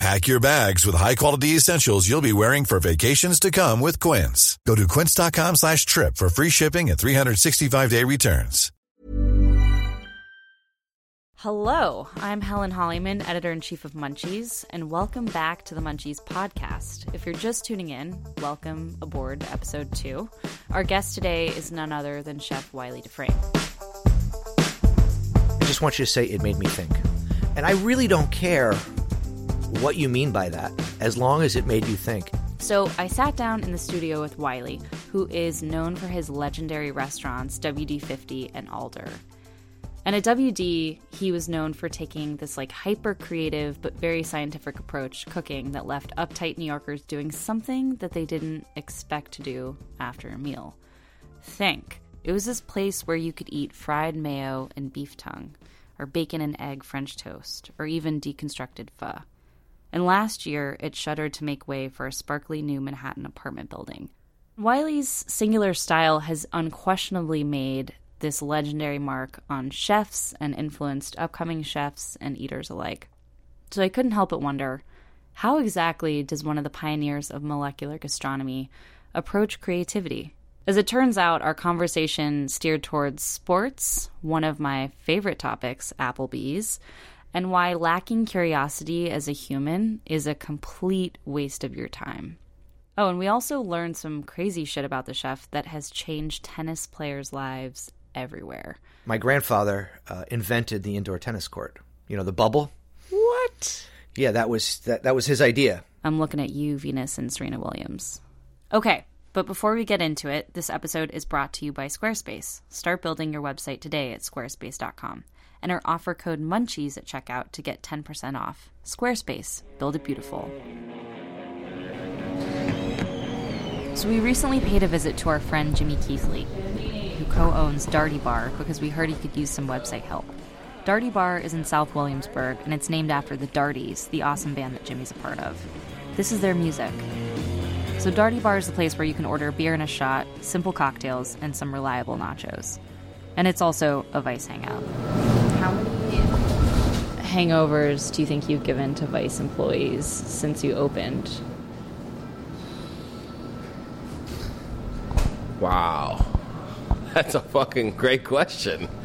Pack your bags with high-quality essentials you'll be wearing for vacations to come with Quince. Go to quince.com slash trip for free shipping and 365-day returns. Hello, I'm Helen Hollyman, editor-in-chief of Munchies, and welcome back to the Munchies podcast. If you're just tuning in, welcome aboard to episode two. Our guest today is none other than Chef Wylie Dufresne. I just want you to say it made me think. And I really don't care what you mean by that, as long as it made you think. So I sat down in the studio with Wylie, who is known for his legendary restaurants WD50 and Alder. And at WD, he was known for taking this like hyper creative but very scientific approach cooking that left uptight New Yorkers doing something that they didn't expect to do after a meal. Think. It was this place where you could eat fried mayo and beef tongue, or bacon and egg French toast, or even deconstructed pho. And last year, it shuttered to make way for a sparkly new Manhattan apartment building. Wylie's singular style has unquestionably made this legendary mark on chefs and influenced upcoming chefs and eaters alike. So I couldn't help but wonder how exactly does one of the pioneers of molecular gastronomy approach creativity? As it turns out, our conversation steered towards sports, one of my favorite topics, Applebee's, and why lacking curiosity as a human is a complete waste of your time. Oh, and we also learned some crazy shit about the chef that has changed tennis players' lives everywhere. My grandfather uh, invented the indoor tennis court. You know, the bubble? What? Yeah, that was that, that was his idea. I'm looking at you, Venus and Serena Williams. Okay, but before we get into it, this episode is brought to you by Squarespace. Start building your website today at squarespace.com. Enter offer code MUNCHIES at checkout to get 10% off. Squarespace, build it beautiful. So, we recently paid a visit to our friend Jimmy Keithley, who co owns Darty Bar, because we heard he could use some website help. Darty Bar is in South Williamsburg, and it's named after the Darties, the awesome band that Jimmy's a part of. This is their music. So, Darty Bar is the place where you can order beer and a shot, simple cocktails, and some reliable nachos. And it's also a Vice hangout. How many hangovers do you think you've given to Vice employees since you opened? Wow. That's a fucking great question.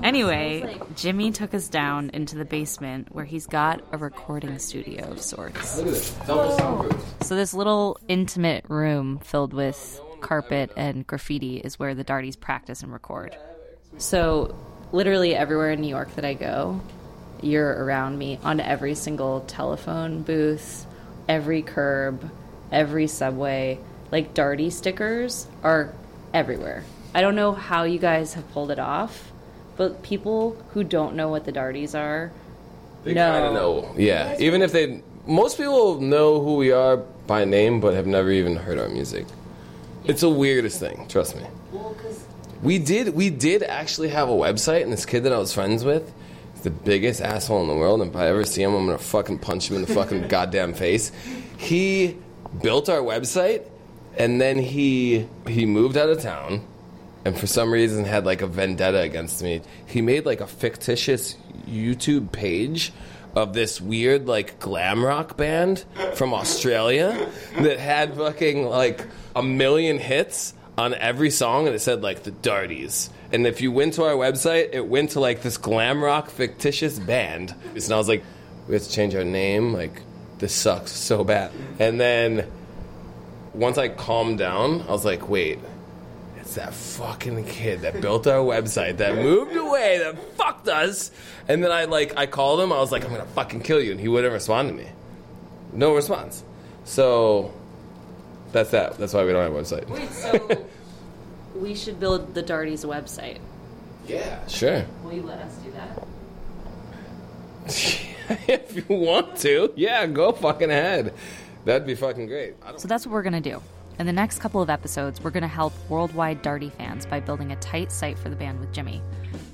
Anyway, Jimmy took us down into the basement where he's got a recording studio of sorts. Look at this. Double soundproof. So, this little intimate room filled with carpet and graffiti is where the Darties practice and record. So, literally everywhere in New York that I go, you're around me on every single telephone booth, every curb, every subway. Like Darty stickers are everywhere. I don't know how you guys have pulled it off, but people who don't know what the Darties are, They No. kind of know. Yeah. Even if they. Most people know who we are by name, but have never even heard our music. It's the weirdest thing, trust me. We did we did actually have a website, and this kid that I was friends with is the biggest asshole in the world. And if I ever see him, I'm gonna fucking punch him in the fucking goddamn face. He built our website, and then he he moved out of town, and for some reason had like a vendetta against me. He made like a fictitious YouTube page of this weird like glam rock band from Australia that had fucking like a million hits on every song and it said like the Darties. And if you went to our website, it went to like this glam rock fictitious band. And I was like, we have to change our name. Like, this sucks so bad. And then once I calmed down, I was like, wait, it's that fucking kid that built our website that moved away that fucked us. And then I like I called him. I was like, I'm gonna fucking kill you, and he wouldn't respond to me. No response. So that's that. That's why we don't have a website. Wait, so we should build the Darties website. Yeah, sure. Will you let us do that? if you want to, yeah, go fucking ahead. That'd be fucking great. I don't So that's what we're gonna do. In the next couple of episodes, we're going to help worldwide Darty fans by building a tight site for the band with Jimmy.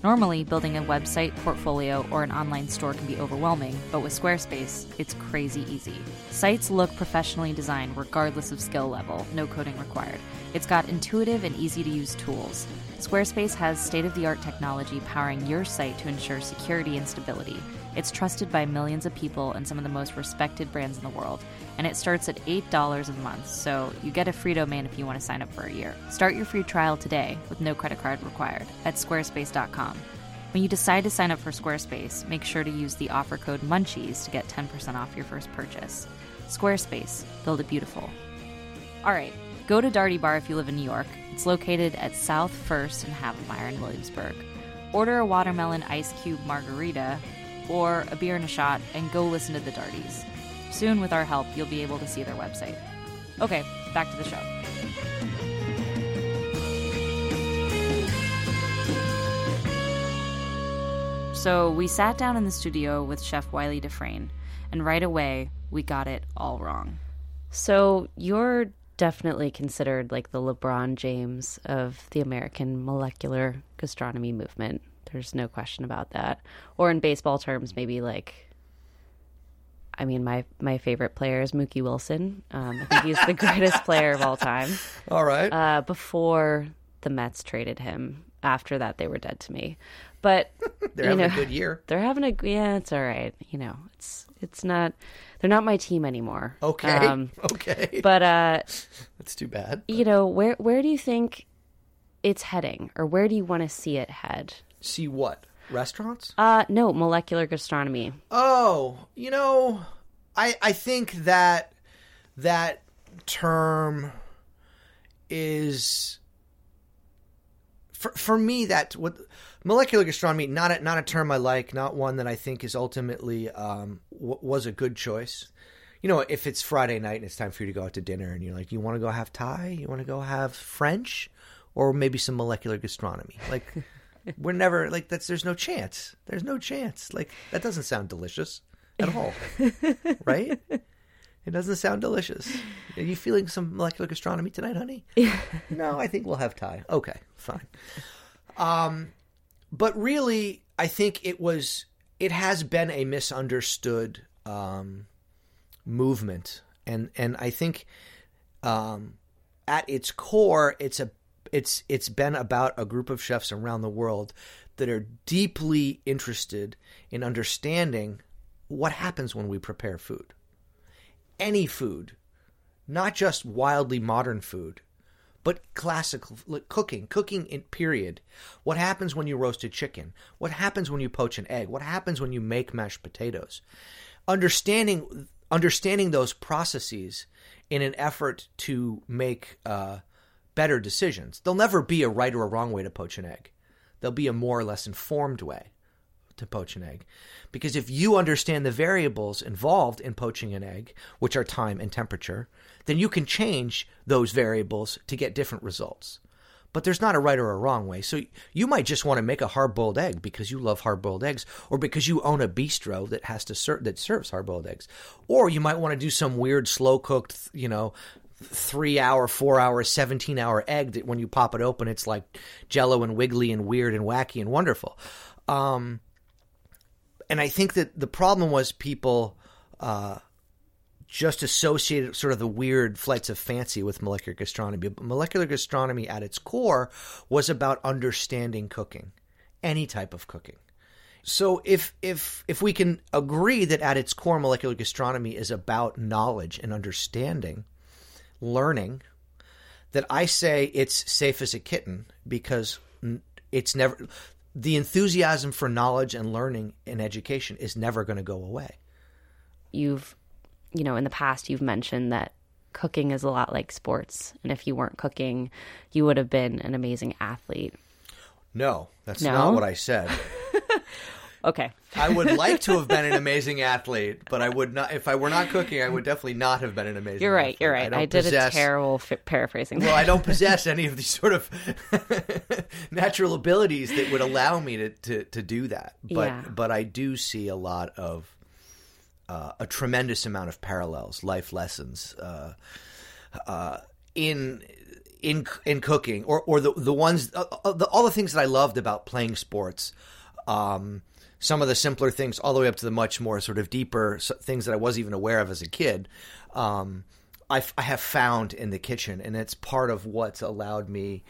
Normally, building a website, portfolio, or an online store can be overwhelming, but with Squarespace, it's crazy easy. Sites look professionally designed regardless of skill level, no coding required. It's got intuitive and easy to use tools. Squarespace has state of the art technology powering your site to ensure security and stability. It's trusted by millions of people and some of the most respected brands in the world. And it starts at $8 a month, so you get a free domain if you want to sign up for a year. Start your free trial today with no credit card required at squarespace.com. When you decide to sign up for Squarespace, make sure to use the offer code MUNCHIES to get 10% off your first purchase. Squarespace, build it beautiful. All right, go to Darty Bar if you live in New York. It's located at South First and Havemeyer in Williamsburg. Order a watermelon ice cube margarita or a beer and a shot and go listen to the Darties. Soon, with our help, you'll be able to see their website. Okay, back to the show. So we sat down in the studio with Chef Wylie Dufresne, and right away we got it all wrong. So you're definitely considered like the LeBron James of the American molecular gastronomy movement. There's no question about that. Or in baseball terms, maybe like I mean, my my favorite player is Mookie Wilson. Um, I think he's the greatest player of all time. All right. Uh, before the Mets traded him, after that they were dead to me. But They're having know, a good year. They're having a yeah, it's all right. You know, it's it's not. They're not my team anymore. Okay. Um, okay. but uh, That's too bad. you know, where where do you think it's heading, or where do you want to see it head? See what? Restaurants? Uh, no, molecular gastronomy. Oh, you know, I I think that that term is for for me that what molecular gastronomy not a, not a term I like, not one that I think is ultimately um, w- was a good choice. You know, if it's Friday night and it's time for you to go out to dinner and you're like, you want to go have Thai, you want to go have French, or maybe some molecular gastronomy, like. We're never like that's. There's no chance. There's no chance. Like that doesn't sound delicious at all, right? It doesn't sound delicious. Are you feeling some molecular gastronomy tonight, honey? no, I think we'll have Thai. Okay, fine. Um, but really, I think it was. It has been a misunderstood um, movement, and and I think um, at its core, it's a it's it's been about a group of chefs around the world that are deeply interested in understanding what happens when we prepare food. Any food, not just wildly modern food, but classical like cooking, cooking in period. What happens when you roast a chicken? What happens when you poach an egg? What happens when you make mashed potatoes? Understanding understanding those processes in an effort to make uh, better decisions. There'll never be a right or a wrong way to poach an egg. There'll be a more or less informed way to poach an egg. Because if you understand the variables involved in poaching an egg, which are time and temperature, then you can change those variables to get different results. But there's not a right or a wrong way. So you might just want to make a hard-boiled egg because you love hard-boiled eggs, or because you own a bistro that has to ser- that serves hard-boiled eggs, or you might want to do some weird slow-cooked, you know, three hour, four hour, 17 hour egg that when you pop it open, it's like jello and wiggly and weird and wacky and wonderful. Um, and I think that the problem was people uh, just associated sort of the weird flights of fancy with molecular gastronomy. But molecular gastronomy at its core was about understanding cooking, any type of cooking. So if if if we can agree that at its core molecular gastronomy is about knowledge and understanding, learning, that I say it's safe as a kitten because it's never the enthusiasm for knowledge and learning and education is never going to go away. You've, you know, in the past, you've mentioned that cooking is a lot like sports. And if you weren't cooking, you would have been an amazing athlete. No, that's No? not what I said. Okay. I would like to have been an amazing athlete, but I would not. If I were not cooking, I would definitely not have been an amazing. You're right. athlete. You're right. don't I, did possess- a terrible fi- paraphrasing. Well, I don't possess any of these sort of natural abilities that would allow me to, to, to do that. But Yeah. but I do see a lot of uh, a tremendous amount of parallels, life lessons, uh, uh, in in in cooking or or the the ones uh, uh, the, all the things that I loved about playing sports. Um, some of the simpler things, all the way up to the much more sort of deeper things that I wasn't even aware of as a kid. Um, I, I have found in the kitchen, and it's part of what's allowed me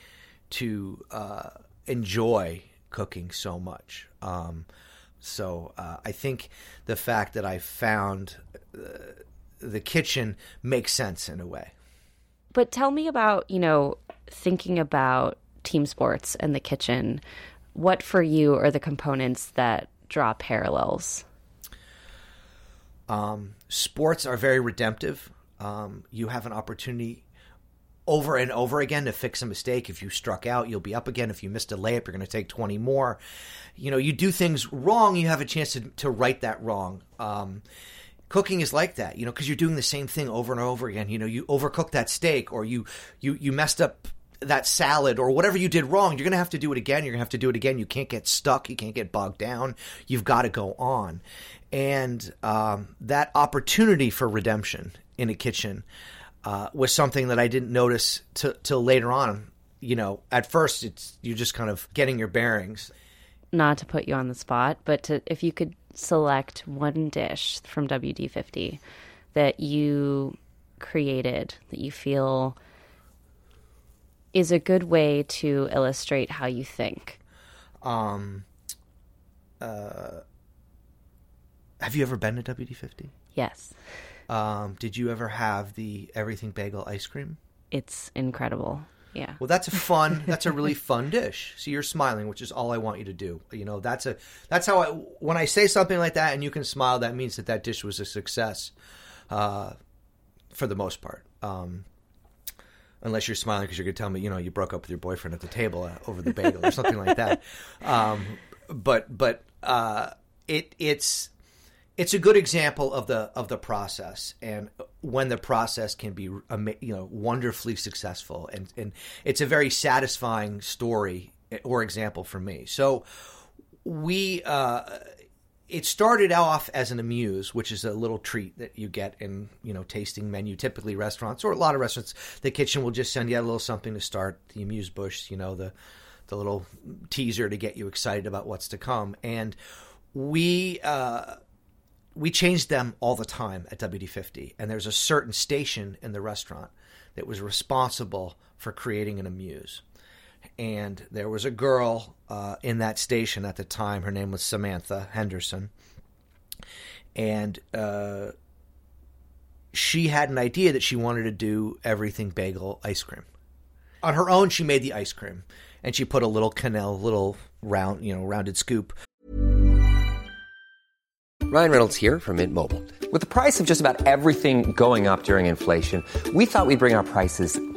to uh, enjoy cooking so much. Um, so uh, I think the fact that I found uh, the kitchen makes sense in a way. But tell me about, you know, thinking about team sports and the kitchen. What for you are the components that draw parallels? Um, sports are very redemptive. Um, you have an opportunity over and over again to fix a mistake. If you struck out, you'll be up again. If you missed a layup, you're going to take 20 more. You know, you do things wrong, you have a chance to, to right that wrong. Um, cooking is like that, you know, because you're doing the same thing over and over again. You know, you overcook that steak or you, you, you messed up that salad or whatever you did wrong, you're going to have to do it again. You're going to have to do it again. You can't get stuck. You can't get bogged down. You've got to go on. And um, that opportunity for redemption in a kitchen uh, was something that I didn't notice t- till later on. You know, at first it's you're just kind of getting your bearings. Not to put you on the spot, but to, if you could select one dish from WD50 that you created that you feel is a good way to illustrate how you think. Um, uh, have you ever been to WD50? Yes. Um, did you ever have the everything bagel ice cream? It's incredible. Yeah. Well, that's a fun. that's a really fun dish. See, you're smiling, which is all I want you to do. You know, that's a that's how I when I say something like that and you can smile, that means that that dish was a success, uh, for the most part. Um, unless you're smiling because you're going to tell me, you know, you broke up with your boyfriend at the table uh, over the bagel or something like that. Um, but but uh, it it's it's a good example of the of the process and when the process can be you know wonderfully successful and and it's a very satisfying story or example for me. So we uh, it started off as an amuse, which is a little treat that you get in you know tasting menu. Typically, restaurants or a lot of restaurants, the kitchen will just send you a little something to start the amuse bouche. You know the the little teaser to get you excited about what's to come. And we uh, we changed them all the time at WD50. And there's a certain station in the restaurant that was responsible for creating an amuse and there was a girl uh, in that station at the time. Her name was Samantha Henderson, and uh, she had an idea that she wanted to do everything bagel ice cream. On her own, she made the ice cream, and she put a little quenelle, little round, you know, rounded scoop. Ryan Reynolds here from Mint Mobile. With the price of just about everything going up during inflation, we thought we'd bring our prices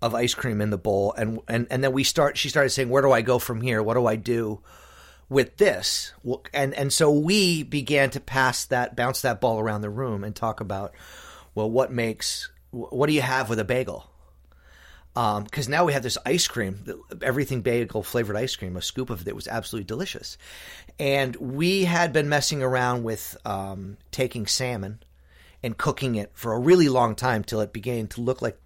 of ice cream in the bowl and and and then we start she started saying where do I go from here? What do I do with this? And and so we began to pass that bounce that ball around the room and talk about well what makes what do you have with a bagel? Because um, now we have this ice cream, everything bagel flavored ice cream, a scoop of it was absolutely delicious. And we had been messing around with um, taking salmon and cooking it for a really long time till it began to look like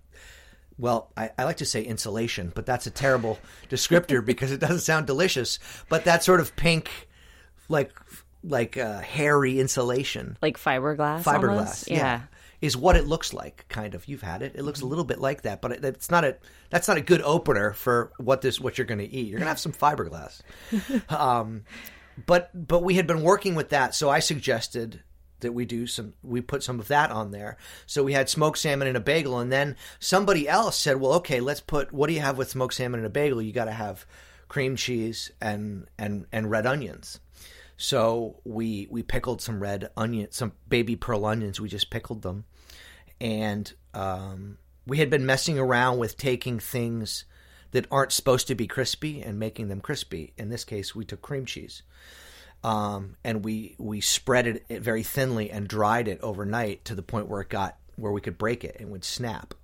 well, I, I, like to say insulation, but that's a terrible descriptor because it doesn't sound delicious. But that sort of pink, like like uh, hairy insulation, like fiberglass, fiberglass, yeah. yeah. Is what it looks like, kind of. You've had it; it looks a little bit like that, but it's not a. That's not a good opener for what this what you're going to eat. You're going to have some fiberglass. um, but but we had been working with that, so I suggested that we do some we put some of that on there. So we had smoked salmon and a bagel and then somebody else said well okay let's put what do you have with smoked salmon and a bagel? You got to have cream cheese and and and red onions. So we we pickled some red onion some baby pearl onions. We just pickled them. And um, we had been messing around with taking things that aren't supposed to be crispy and making them crispy. In this case, we took cream cheese. Um, and we we spread it very thinly and dried it overnight to the point where it got where we could break it and would snap.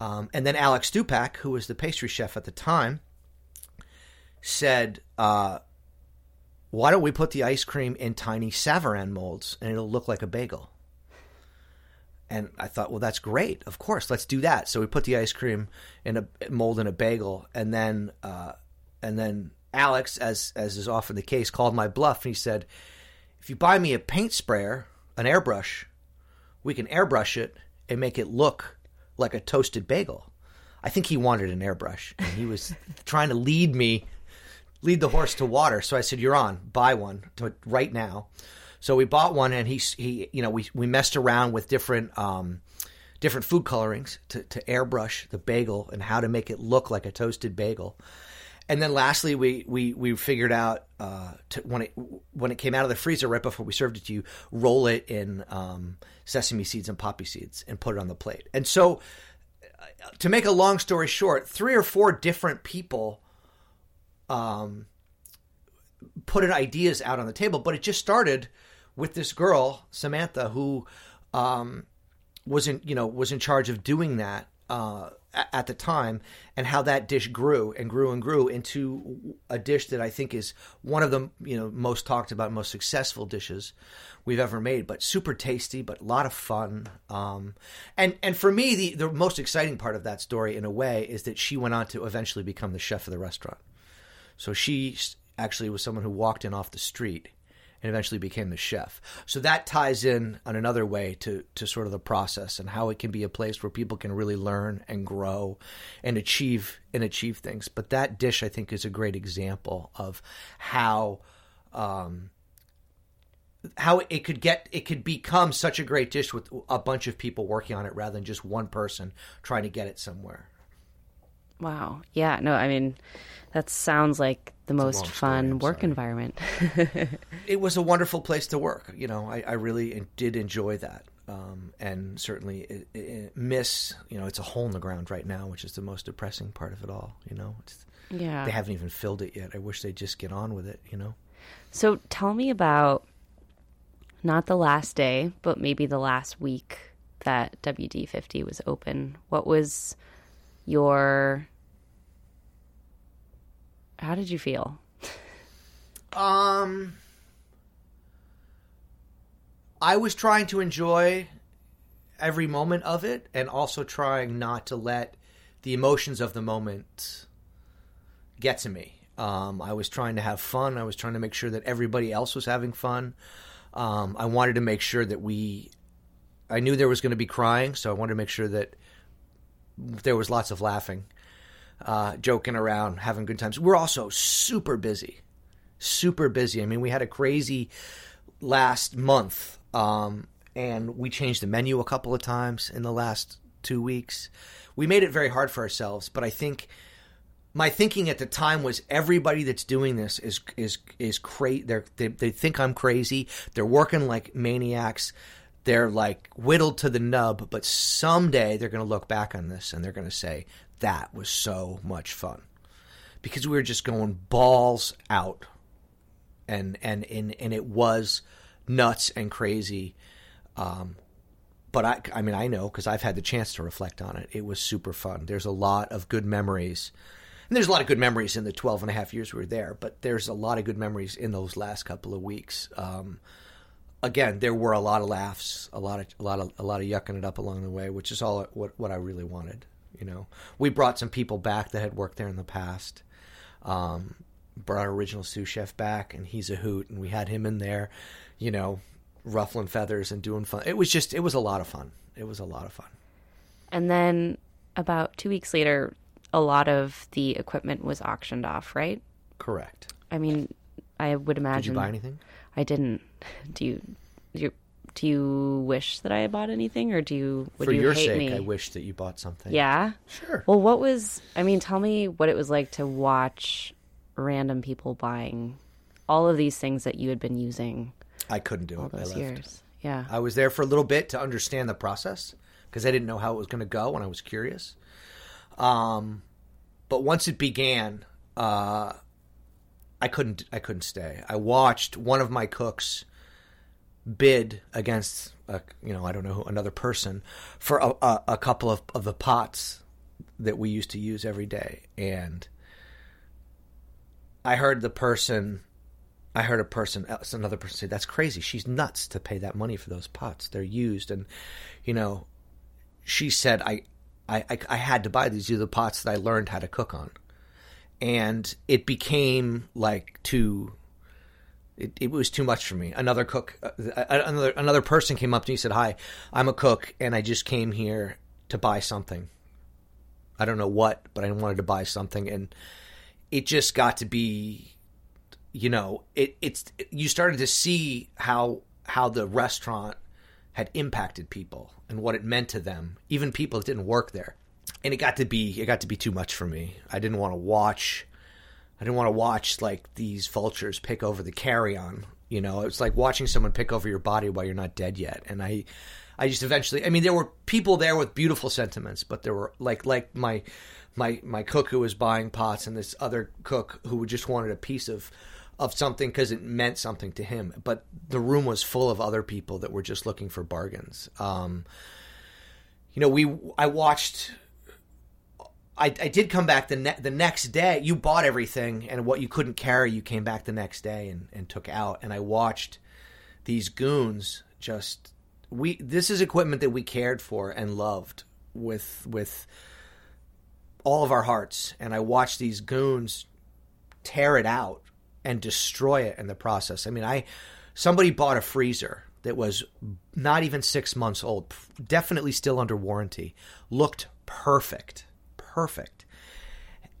Um, and then Alex Stupak, who was the pastry chef at the time, said, uh, "Why don't we put the ice cream in tiny Savarin molds and it'll look like a bagel?" And I thought, well, that's great. Of course, let's do that. So we put the ice cream in a mold in a bagel, and then uh, and then Alex, as as is often the case, called my bluff and he said, "If you buy me a paint sprayer, an airbrush, we can airbrush it and make it look like a toasted bagel." I think he wanted an airbrush, and he was trying to lead me, lead the horse to water. So I said, "You're on. Buy one right now." So we bought one, and he he you know we we messed around with different. Um, different food colorings to, to airbrush the bagel and how to make it look like a toasted bagel. And then lastly, we we we figured out uh, to, when it when it came out of the freezer right before we served it to you, roll it in um, sesame seeds and poppy seeds and put it on the plate. And so, uh, to make a long story short, three or four different people um, put ideas out on the table, but it just started with this girl Samantha who um, was in you know was in charge of doing that uh, at the time, and how that dish grew and grew and grew into a dish that I think is one of the you know most talked about, most successful dishes we've ever made. But super tasty, but a lot of fun. Um, and and for me, the the most exciting part of that story, in a way, is that she went on to eventually become the chef of the restaurant. So she actually was someone who walked in off the street and eventually became the chef. So that ties in on another way to to sort of the process and how it can be a place where people can really learn and grow and achieve and achieve things. But that dish I think is a great example of how um, how it could get it could become such a great dish with a bunch of people working on it rather than just one person trying to get it somewhere. Wow. Yeah. No, I mean, that sounds like the most long story, fun work sorry. environment. it was a wonderful place to work. You know, I, I really did enjoy that, um, and certainly it, it, miss. You know, it's a hole in the ground right now, which is the most depressing part of it all. You know, it's, yeah. they haven't even filled it yet. I wish they'd just get on with it. You know, So tell me about not the last day, but maybe the last week that WD50 was open. What was your. How did you feel? um, I was trying to enjoy every moment of it, and also trying not to let the emotions of the moment get to me. Um, I was trying to have fun. I was trying to make sure that everybody else was having fun. Um, I wanted to make sure that we. I knew there was going to be crying, so I wanted to make sure that there was lots of laughing, uh, joking around, having good times. We're also super busy, super busy. I mean, we had a crazy last month, um, and we changed the menu a couple of times in the last two weeks. We made it very hard for ourselves, but I think my thinking at the time was everybody that's doing this is is is crazy. They they think I'm crazy. They're working like maniacs. They're like whittled to the nub. But someday they're going to look back on this and they're going to say that was so much fun because we were just going balls out, and and and and it was nuts and crazy. Um, but I, I mean, I know because I've had the chance to reflect on it. It was super fun. There's a lot of good memories. And there's a lot of good memories in the 12 and a half years we were there, but there's a lot of good memories in those last couple of weeks. Um, again, there were a lot of laughs, a lot of a lot of a lot of yucking it up along the way, which is all what what I really wanted. You know, we brought some people back that had worked there in the past. Um, brought our original sous chef back, and he's a hoot, and we had him in there. You know, ruffling feathers and doing fun. It was just it was a lot of fun. It was a lot of fun. And then about two weeks later, a lot of the equipment was auctioned off, right? Correct. I mean, I would imagine. Did you buy anything? I didn't. Do you? Do you, do you wish that I had bought anything, or do you? Would For you your hate sake, me? I wish that you bought something. Yeah. Sure. Well, what was? I mean, tell me what it was like to watch random people buying all of these things that you had been using I couldn't do all it. I those left. years. Yeah. I was there for a little bit to understand the process because I didn't know how it was going to go and I was curious. Um, but once it began, uh, I couldn't I couldn't stay. I watched one of my cooks bid against a, you know I don't know who, another person for a, a, a couple of, of the pots that we used to use every day, and I heard the person. I heard a person, another person say, "That's crazy. She's nuts to pay that money for those pots. They're used." And you know, she said, "I, I, I, I had to buy these. These are the pots that I learned how to cook on." and it became like too it, it was too much for me another cook uh, another another person came up to me and said hi i'm a cook and i just came here to buy something i don't know what but i wanted to buy something and it just got to be you know it it's you started to see how how the restaurant had impacted people and what it meant to them even people that didn't work there and it got to be it got to be too much for me. I didn't want to watch. I didn't want to watch like these vultures pick over the carry on. You know, it's like watching someone pick over your body while you're not dead yet. And I, I just eventually. I mean, there were people there with beautiful sentiments, but there were like like my my my cook who was buying pots and this other cook who just wanted a piece of of something because it meant something to him. But the room was full of other people that were just looking for bargains. Um, you know, we I watched I, I did come back the ne- the next day. You bought everything, and what you couldn't carry, you came back the next day and, and took out. And I watched these goons just we. This is equipment that we cared for and loved with with all of our hearts. And I watched these goons tear it out and destroy it in the process. I mean, I somebody bought a freezer that was not even six months old, definitely still under warranty, looked perfect perfect.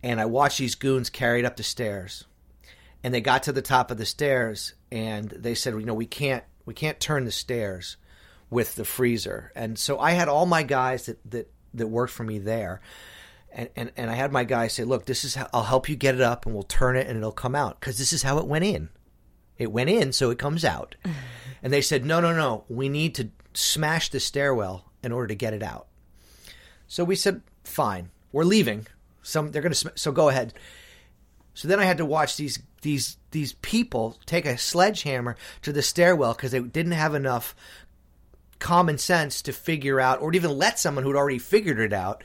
And I watched these goons carried up the stairs. And they got to the top of the stairs and they said, you know, we can't we can't turn the stairs with the freezer. And so I had all my guys that that, that worked for me there. And, and, and I had my guys say, look, this is how I'll help you get it up and we'll turn it and it'll come out because this is how it went in. It went in, so it comes out. and they said, no, no, no, we need to smash the stairwell in order to get it out. So we said, fine we're leaving. Some they're going to so go ahead. So then I had to watch these these these people take a sledgehammer to the stairwell because they didn't have enough common sense to figure out, or even let someone who'd already figured it out,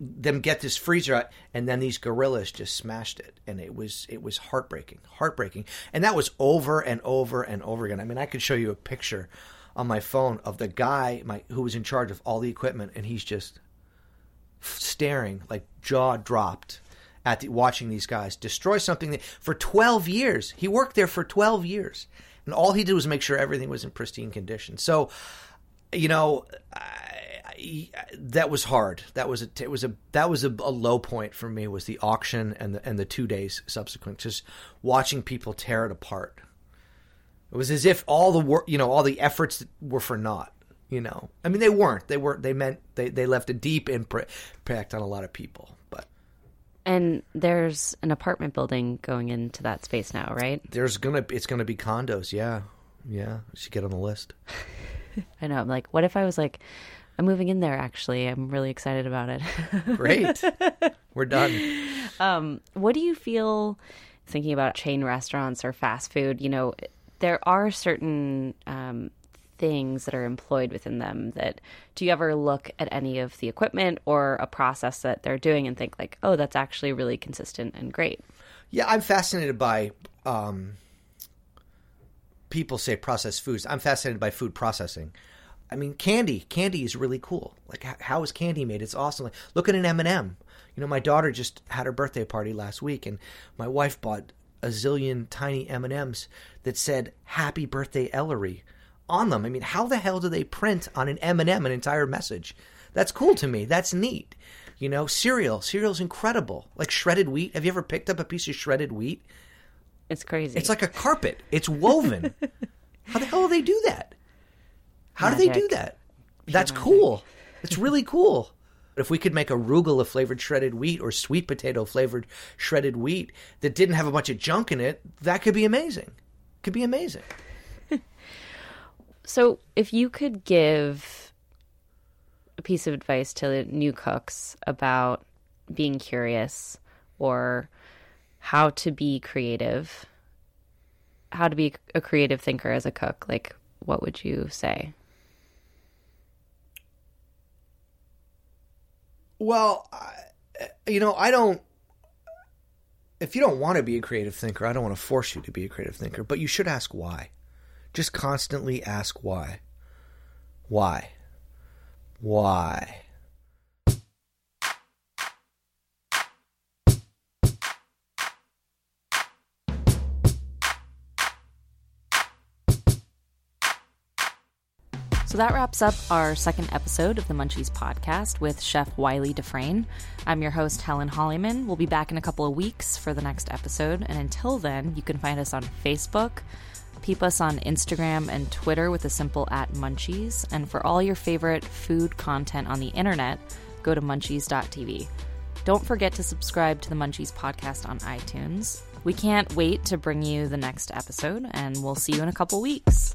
them get this freezer out, and then these gorillas just smashed it, and it was it was heartbreaking, heartbreaking, and that was over and over and over again. I mean, I could show you a picture on my phone of the guy my, who was in charge of all the equipment, and he's just staring, like jaw dropped at the, watching these guys destroy something that for 12 years. He worked there for 12 years. And all he did was make sure everything was in pristine condition. So you know I, I, that was hard. That was a it was a that was a, a, low point for me was the auction and the and the two days subsequent. Just watching people tear it apart. It was as if all the work you know all the efforts were for naught you know, I mean, they weren't. They weren't They meant they they left a deep impact on a lot of people. But and there's an apartment building going into that space now, right? There's gonna it's gonna be condos. Yeah, yeah. should get on the list. I know. I'm like, what if I was like, I'm moving in there. Actually, I'm really excited about it. Great, we're done. Um, what do you feel thinking about chain restaurants or fast food? You know, there are certain um, things that are employed within them that do you ever look at any of the equipment or a process that they're doing and think like oh that's actually really consistent and great yeah i'm fascinated by um, people say processed foods. I'm fascinated by food processing. I mean candy candy is really cool. Like how is candy made? It's awesome. Like, look at an m&m you know my daughter just had her birthday party last week and my wife bought a zillion tiny m&ms that said happy birthday ellery on them. I mean, how the hell do they print on an M&M an entire message? That's cool to me. That's neat. You know, cereal. Cereal's incredible. Like shredded wheat. Have you ever picked up a piece of shredded wheat? It's crazy. It's like a carpet. It's woven. how the hell do they do that? How Magic. do they do that? That's cool. It's really cool. If we could make arugula flavored shredded wheat or sweet potato flavored shredded wheat that didn't have a bunch of junk in it, that could be amazing. Could be amazing. So, if you could give a piece of advice to new cooks about being curious or how to be creative, how to be a creative thinker as a cook, like what would you say? Well, I, you know, I don't. If you don't want to be a creative thinker, I don't want to force you to be a creative thinker, but you should ask why. Just constantly ask why. Why? Why? So that wraps up our second episode of the Munchies podcast with Chef Wylie Dufresne. I'm your host, Helen Hollyman. We'll be back in a couple of weeks for the next episode. And until then, you can find us on Facebook, peep us on Instagram and Twitter with a simple at Munchies. And for all your favorite food content on the internet, go to munchies.tv. Don't forget to subscribe to the Munchies podcast on iTunes. We can't wait to bring you the next episode, and we'll see you in a couple weeks.